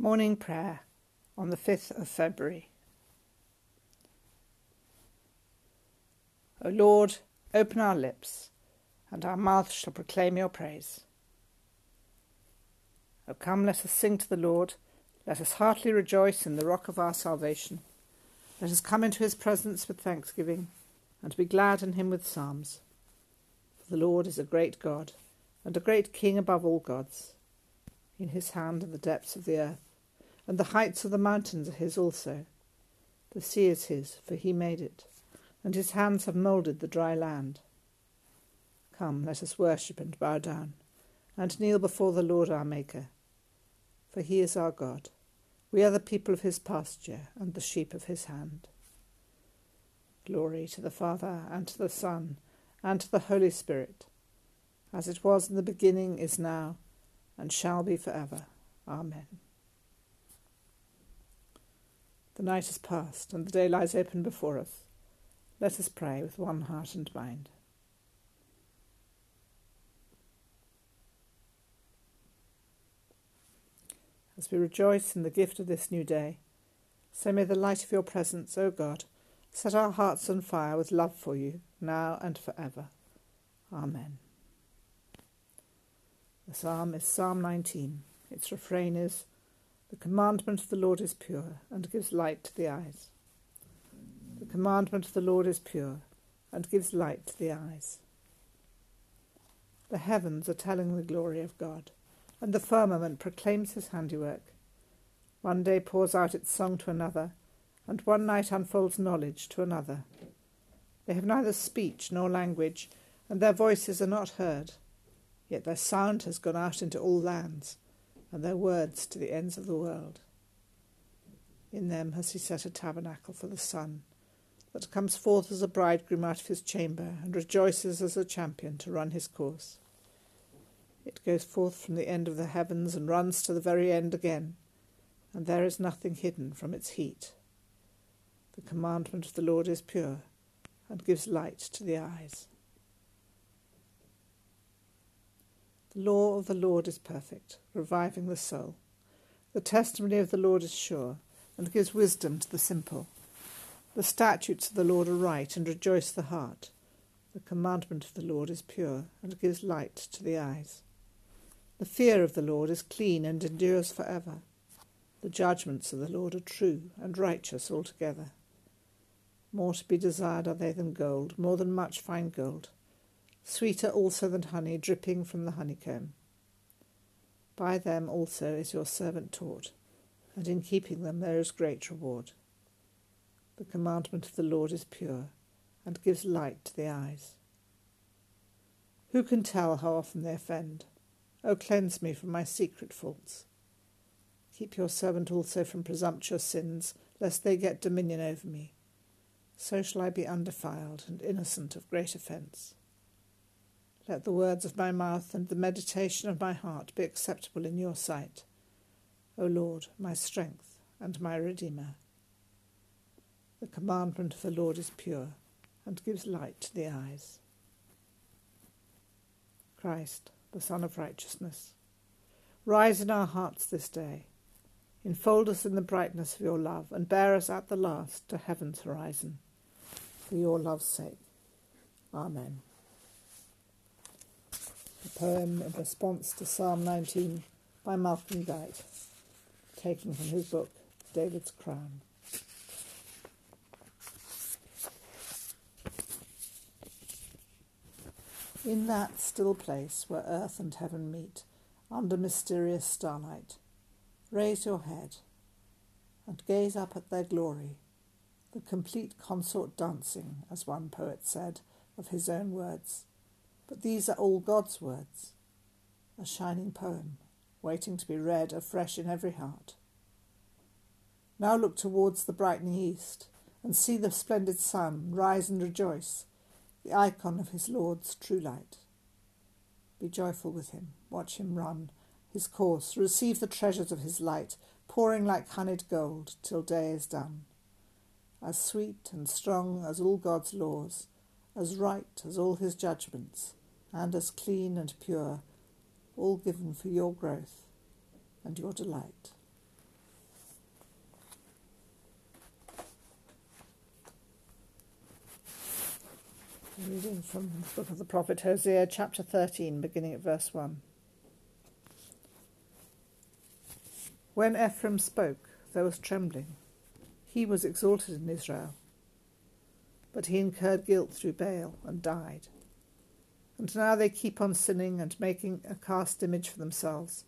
Morning Prayer on the 5th of February. O Lord, open our lips, and our mouth shall proclaim your praise. O come, let us sing to the Lord. Let us heartily rejoice in the rock of our salvation. Let us come into his presence with thanksgiving, and be glad in him with psalms. For the Lord is a great God, and a great King above all gods. In his hand are the depths of the earth and the heights of the mountains are his also. The sea is his, for he made it, and his hands have moulded the dry land. Come, let us worship and bow down, and kneel before the Lord our Maker. For he is our God. We are the people of his pasture, and the sheep of his hand. Glory to the Father, and to the Son, and to the Holy Spirit, as it was in the beginning, is now, and shall be for ever. Amen. The night is past, and the day lies open before us. Let us pray with one heart and mind. As we rejoice in the gift of this new day, so may the light of your presence, O God, set our hearts on fire with love for you, now and for ever. Amen. The psalm is Psalm 19. Its refrain is, the commandment of the Lord is pure and gives light to the eyes. The commandment of the Lord is pure and gives light to the eyes. The heavens are telling the glory of God, and the firmament proclaims his handiwork. One day pours out its song to another, and one night unfolds knowledge to another. They have neither speech nor language, and their voices are not heard. Yet their sound has gone out into all lands and their words to the ends of the world. In them has he set a tabernacle for the sun, that comes forth as a bridegroom out of his chamber, and rejoices as a champion to run his course. It goes forth from the end of the heavens and runs to the very end again, and there is nothing hidden from its heat. The commandment of the Lord is pure, and gives light to the eyes. The law of the Lord is perfect, reviving the soul. The testimony of the Lord is sure, and gives wisdom to the simple. The statutes of the Lord are right, and rejoice the heart. The commandment of the Lord is pure, and gives light to the eyes. The fear of the Lord is clean, and endures for ever. The judgments of the Lord are true, and righteous altogether. More to be desired are they than gold, more than much fine gold sweeter also than honey dripping from the honeycomb. By them also is your servant taught, and in keeping them there is great reward. The commandment of the Lord is pure, and gives light to the eyes. Who can tell how often they offend? O cleanse me from my secret faults. Keep your servant also from presumptuous sins, lest they get dominion over me. So shall I be undefiled and innocent of great offence. Let the words of my mouth and the meditation of my heart be acceptable in your sight, O Lord, my strength and my Redeemer. The commandment of the Lord is pure and gives light to the eyes. Christ, the Sun of Righteousness, rise in our hearts this day. Enfold us in the brightness of your love and bear us at the last to heaven's horizon. For your love's sake. Amen poem in response to Psalm 19 by Malcolm Guite, taken from his book David's Crown. In that still place where earth and heaven meet, under mysterious starlight, raise your head and gaze up at their glory, the complete consort dancing, as one poet said of his own words but these are all God's words, a shining poem, waiting to be read afresh in every heart. Now look towards the brightening east and see the splendid sun rise and rejoice, the icon of his Lord's true light. Be joyful with him, watch him run his course, receive the treasures of his light, pouring like honeyed gold till day is done. As sweet and strong as all God's laws, as right as all his judgments, and as clean and pure, all given for your growth and your delight. Reading from the book of the prophet Hosea, chapter 13, beginning at verse 1. When Ephraim spoke, there was trembling. He was exalted in Israel, but he incurred guilt through Baal and died. And now they keep on sinning and making a cast image for themselves,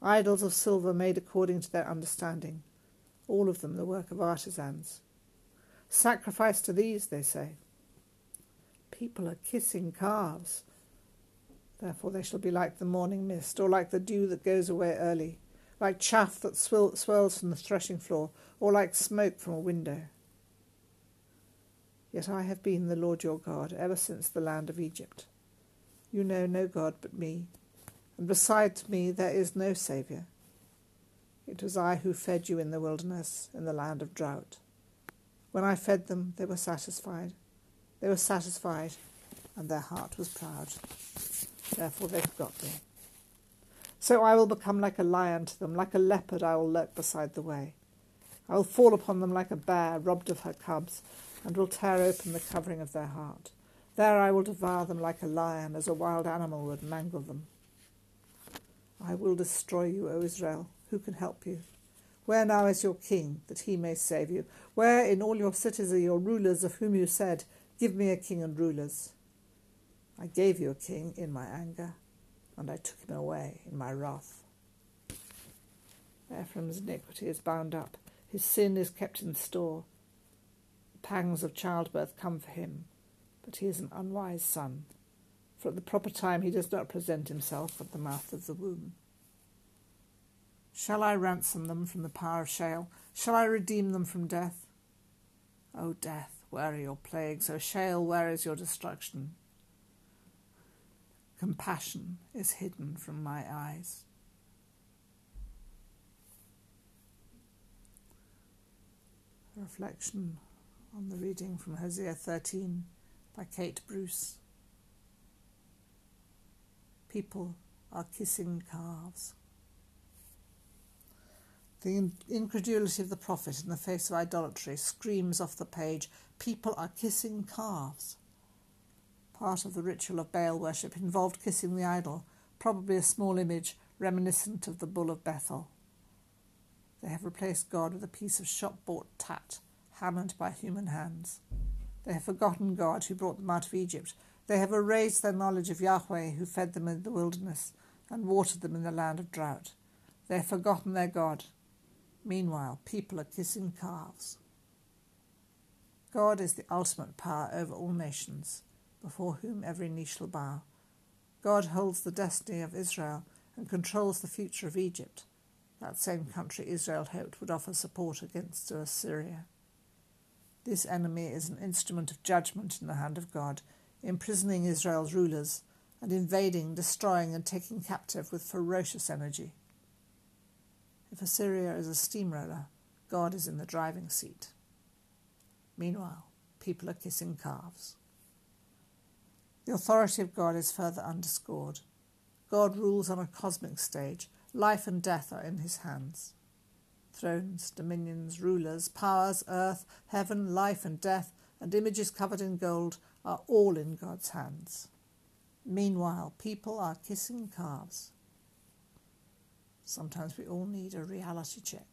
idols of silver made according to their understanding, all of them the work of artisans. Sacrifice to these, they say People are kissing calves. Therefore they shall be like the morning mist, or like the dew that goes away early, like chaff that swirl- swirls from the threshing floor, or like smoke from a window. Yet I have been the Lord your God ever since the land of Egypt. You know no God but me, and beside me there is no Saviour. It was I who fed you in the wilderness, in the land of drought. When I fed them, they were satisfied. They were satisfied, and their heart was proud. Therefore they forgot me. So I will become like a lion to them, like a leopard I will lurk beside the way. I will fall upon them like a bear robbed of her cubs, and will tear open the covering of their heart. There I will devour them like a lion, as a wild animal would mangle them. I will destroy you, O Israel. Who can help you? Where now is your king, that he may save you? Where in all your cities are your rulers, of whom you said, Give me a king and rulers. I gave you a king in my anger, and I took him away in my wrath. Ephraim's iniquity is bound up, his sin is kept in store. The pangs of childbirth come for him, but he is an unwise son, for at the proper time he does not present himself at the mouth of the womb. Shall I ransom them from the power of Sheol? Shall I redeem them from death? O death, where are your plagues? O Sheol, where is your destruction? Compassion is hidden from my eyes. Reflection on the reading from Hosea 13 by Kate Bruce. People are kissing calves. The incredulity of the prophet in the face of idolatry screams off the page people are kissing calves. Part of the ritual of Baal worship involved kissing the idol, probably a small image reminiscent of the bull of Bethel. They have replaced God with a piece of shop bought tat, hammered by human hands. They have forgotten God who brought them out of Egypt. They have erased their knowledge of Yahweh who fed them in the wilderness and watered them in the land of drought. They have forgotten their God Meanwhile, people are kissing calves. God is the ultimate power over all nations, before whom every knee shall bow. God holds the destiny of Israel and controls the future of Egypt, that same country Israel hoped would offer support against Assyria. This enemy is an instrument of judgment in the hand of God, imprisoning Israel's rulers and invading, destroying, and taking captive with ferocious energy. If Assyria is a steamroller, God is in the driving seat. Meanwhile, people are kissing calves. The authority of God is further underscored. God rules on a cosmic stage. Life and death are in his hands. Thrones, dominions, rulers, powers, earth, heaven, life and death, and images covered in gold are all in God's hands. Meanwhile, people are kissing calves. Sometimes we all need a reality check.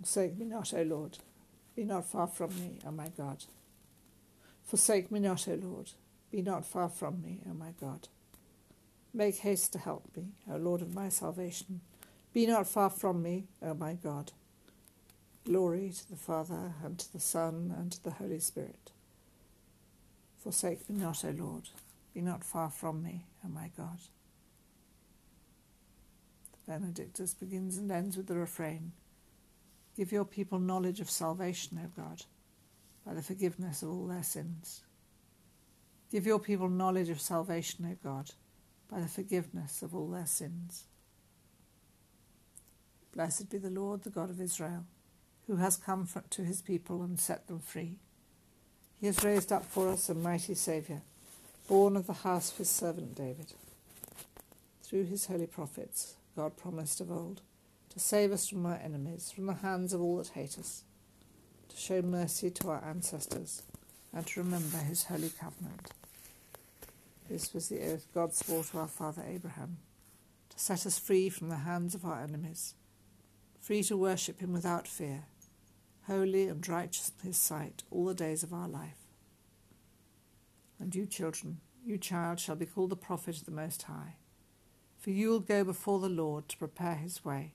Forsake me not, O Lord. Be not far from me, O my God. Forsake me not, O Lord. Be not far from me, O my God. Make haste to help me, O Lord of my salvation. Be not far from me, O my God. Glory to the Father, and to the Son, and to the Holy Spirit. Forsake me not, O Lord. Be not far from me, O my God. The Benedictus begins and ends with the refrain Give your people knowledge of salvation, O God, by the forgiveness of all their sins. Give your people knowledge of salvation, O God by the forgiveness of all their sins. Blessed be the Lord, the God of Israel, who has come to his people and set them free. He has raised up for us a mighty Saviour, born of the house of his servant David. Through his holy prophets, God promised of old to save us from our enemies, from the hands of all that hate us, to show mercy to our ancestors, and to remember his holy covenant. This was the oath God swore to our father Abraham, to set us free from the hands of our enemies, free to worship him without fear holy and righteous in his sight all the days of our life. And you, children, you child, shall be called the prophet of the Most High, for you will go before the Lord to prepare his way,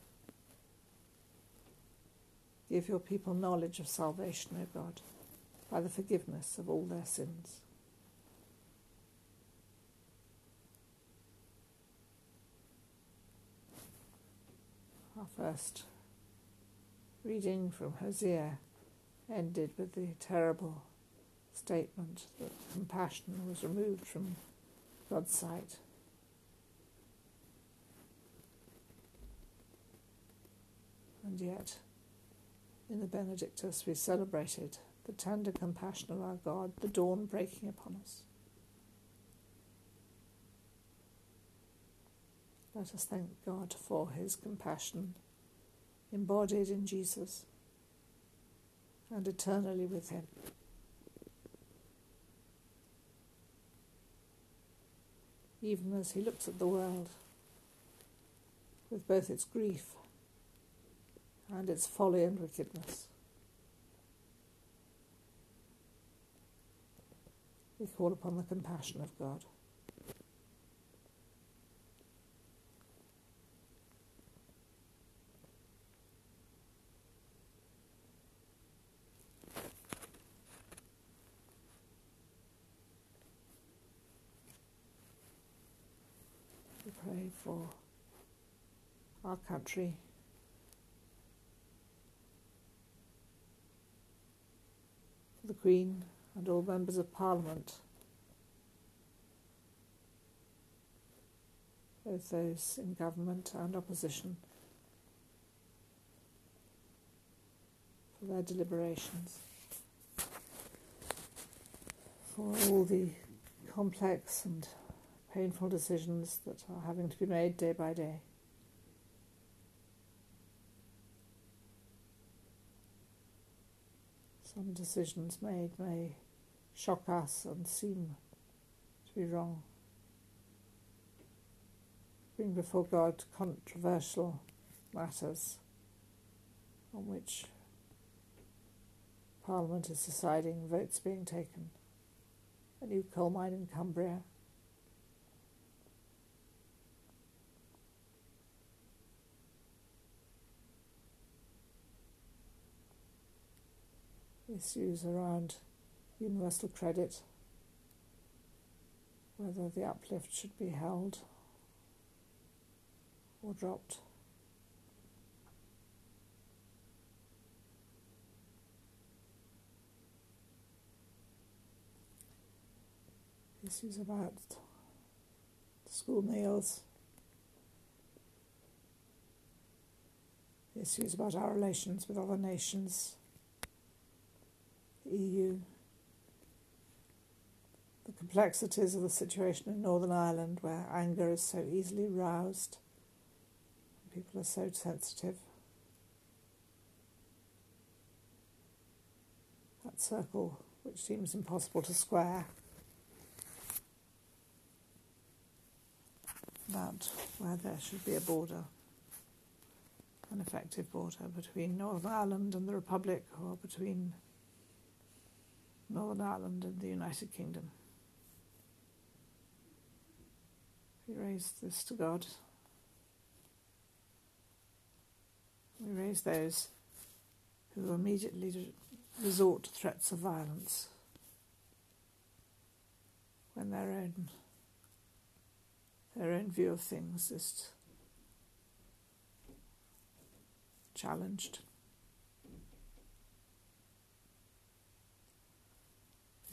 Give your people knowledge of salvation, O God, by the forgiveness of all their sins. Our first reading from Hosea ended with the terrible statement that compassion was removed from God's sight. And yet, in the Benedictus, we celebrated the tender compassion of our God, the dawn breaking upon us. Let us thank God for his compassion embodied in Jesus and eternally with Him. Even as He looks at the world with both its grief and its folly and wickedness. We call upon the compassion of God. We pray for our country. For the Queen and all members of Parliament, both those in government and opposition, for their deliberations, for all the complex and painful decisions that are having to be made day by day. Some decisions made may shock us and seem to be wrong. Bring before God controversial matters on which Parliament is deciding, votes being taken. A new coal mine in Cumbria, issues around universal credit, whether the uplift should be held or dropped. Issues about school meals, issues about our relations with other nations. EU, the complexities of the situation in Northern Ireland, where anger is so easily roused, people are so sensitive. That circle, which seems impossible to square, that where there should be a border, an effective border between Northern Ireland and the Republic, or between Northern Ireland and the United Kingdom. We raise this to God. We raise those who immediately resort to threats of violence when their own their own view of things is challenged.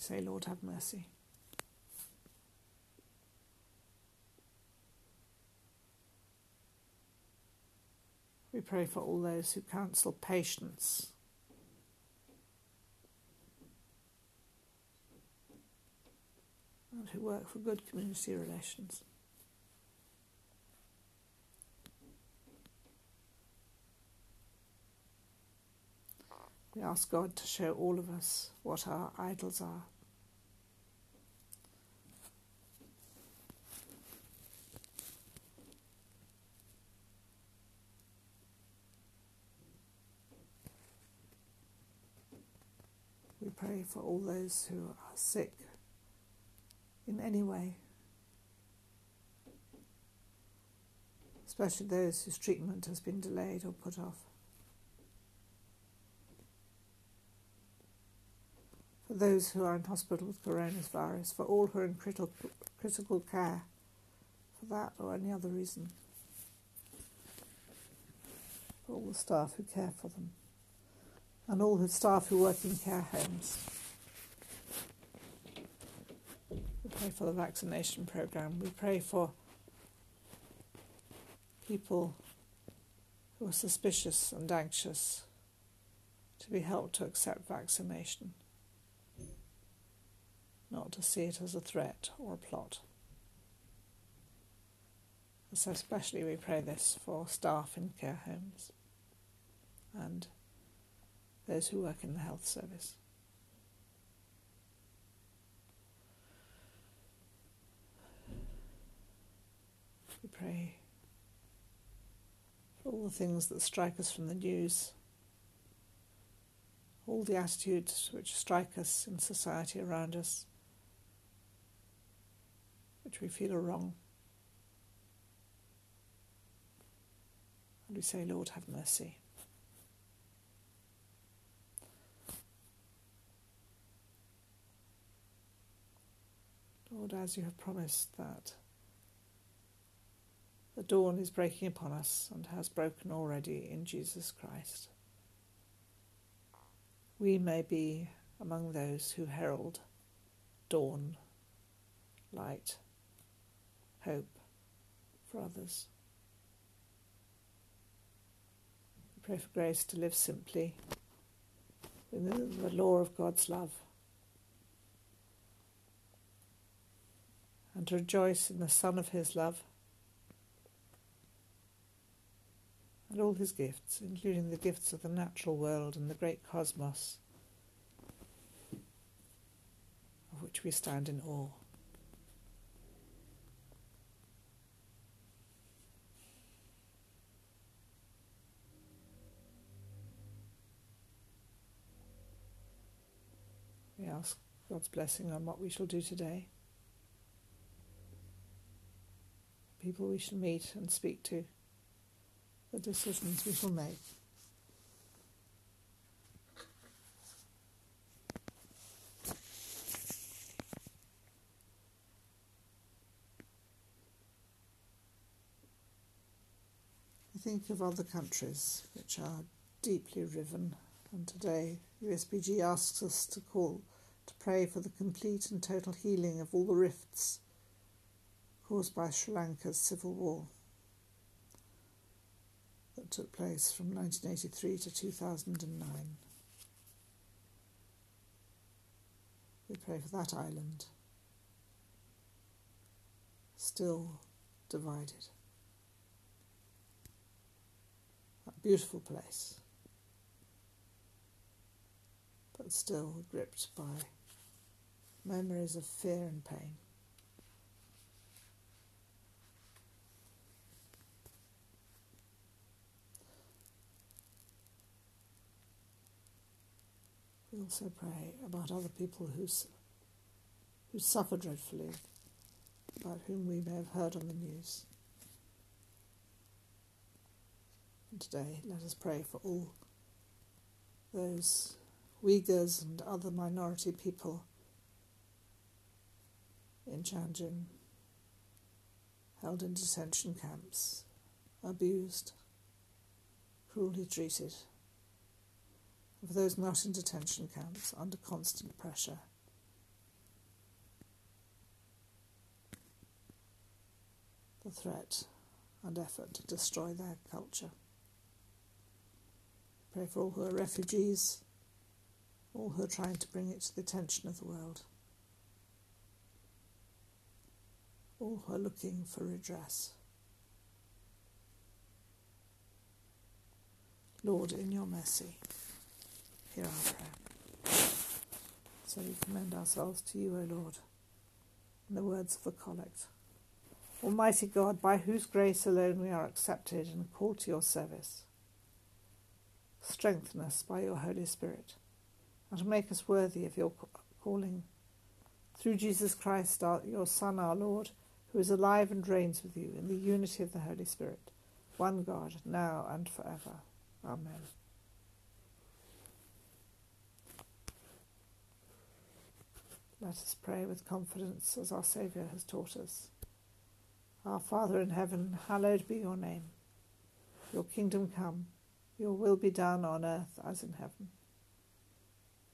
Say, Lord, have mercy. We pray for all those who counsel patience. And who work for good community relations. We ask God to show all of us what our idols are. Pray for all those who are sick in any way, especially those whose treatment has been delayed or put off. for those who are in hospital with coronavirus, for all who are in critical, critical care for that or any other reason, for all the staff who care for them, and all the staff who work in care homes. We pray for the vaccination program. We pray for people who are suspicious and anxious to be helped to accept vaccination not to see it as a threat or a plot. So, especially, we pray this for staff in care homes and those who work in the health service. We pray for all the things that strike us from the news, all the attitudes which strike us in society around us which we feel are wrong. And we say, Lord, have mercy. Lord, as you have promised that the dawn is breaking upon us and has broken already in Jesus Christ, we may be among those who herald dawn, light, hope for others. We pray for grace to live simply within the law of God's love and rejoice in the Son of His love and all His gifts, including the gifts of the natural world and the great cosmos of which we stand in awe. We ask God's blessing on what we shall do today. People we shall meet and speak to, the decisions we shall make. I think of other countries which are deeply riven, and today USPG asks us to call to pray for the complete and total healing of all the rifts caused by Sri Lanka's civil war that took place from 1983 to 2009. We pray for that island, still divided. That beautiful place, but still gripped by memories of fear and pain. We also pray about other people who, who suffer dreadfully, about whom we may have heard on the news. And today, let us pray for all those Uyghurs and other minority people in Xinjiang, held in detention camps, abused, cruelly treated. For those not in detention camps, under constant pressure. The threat and effort to destroy their culture. Pray for all who are refugees, all who are trying to bring it to the attention of the world, all who are looking for redress. Lord, in your mercy, hear our prayer. So we commend ourselves to you, O Lord, in the words of the collect. Almighty God, by whose grace alone we are accepted and called to your service, strengthen us by your Holy Spirit and make us worthy of your calling. Through Jesus Christ, our, your Son, our Lord, who is alive and reigns with you in the unity of the Holy Spirit, one God, now and forever. Amen. Let us pray with confidence as our Saviour has taught us. Our Father in heaven, hallowed be your name. Your kingdom come, your will be done on earth as in heaven.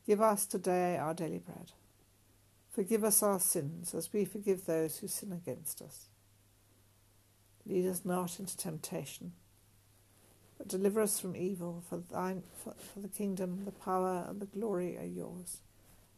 Give us today our daily bread. Forgive us our sins as we forgive those who sin against us. Lead us not into temptation but deliver us from evil. For thine, for, for the kingdom, the power, and the glory are yours,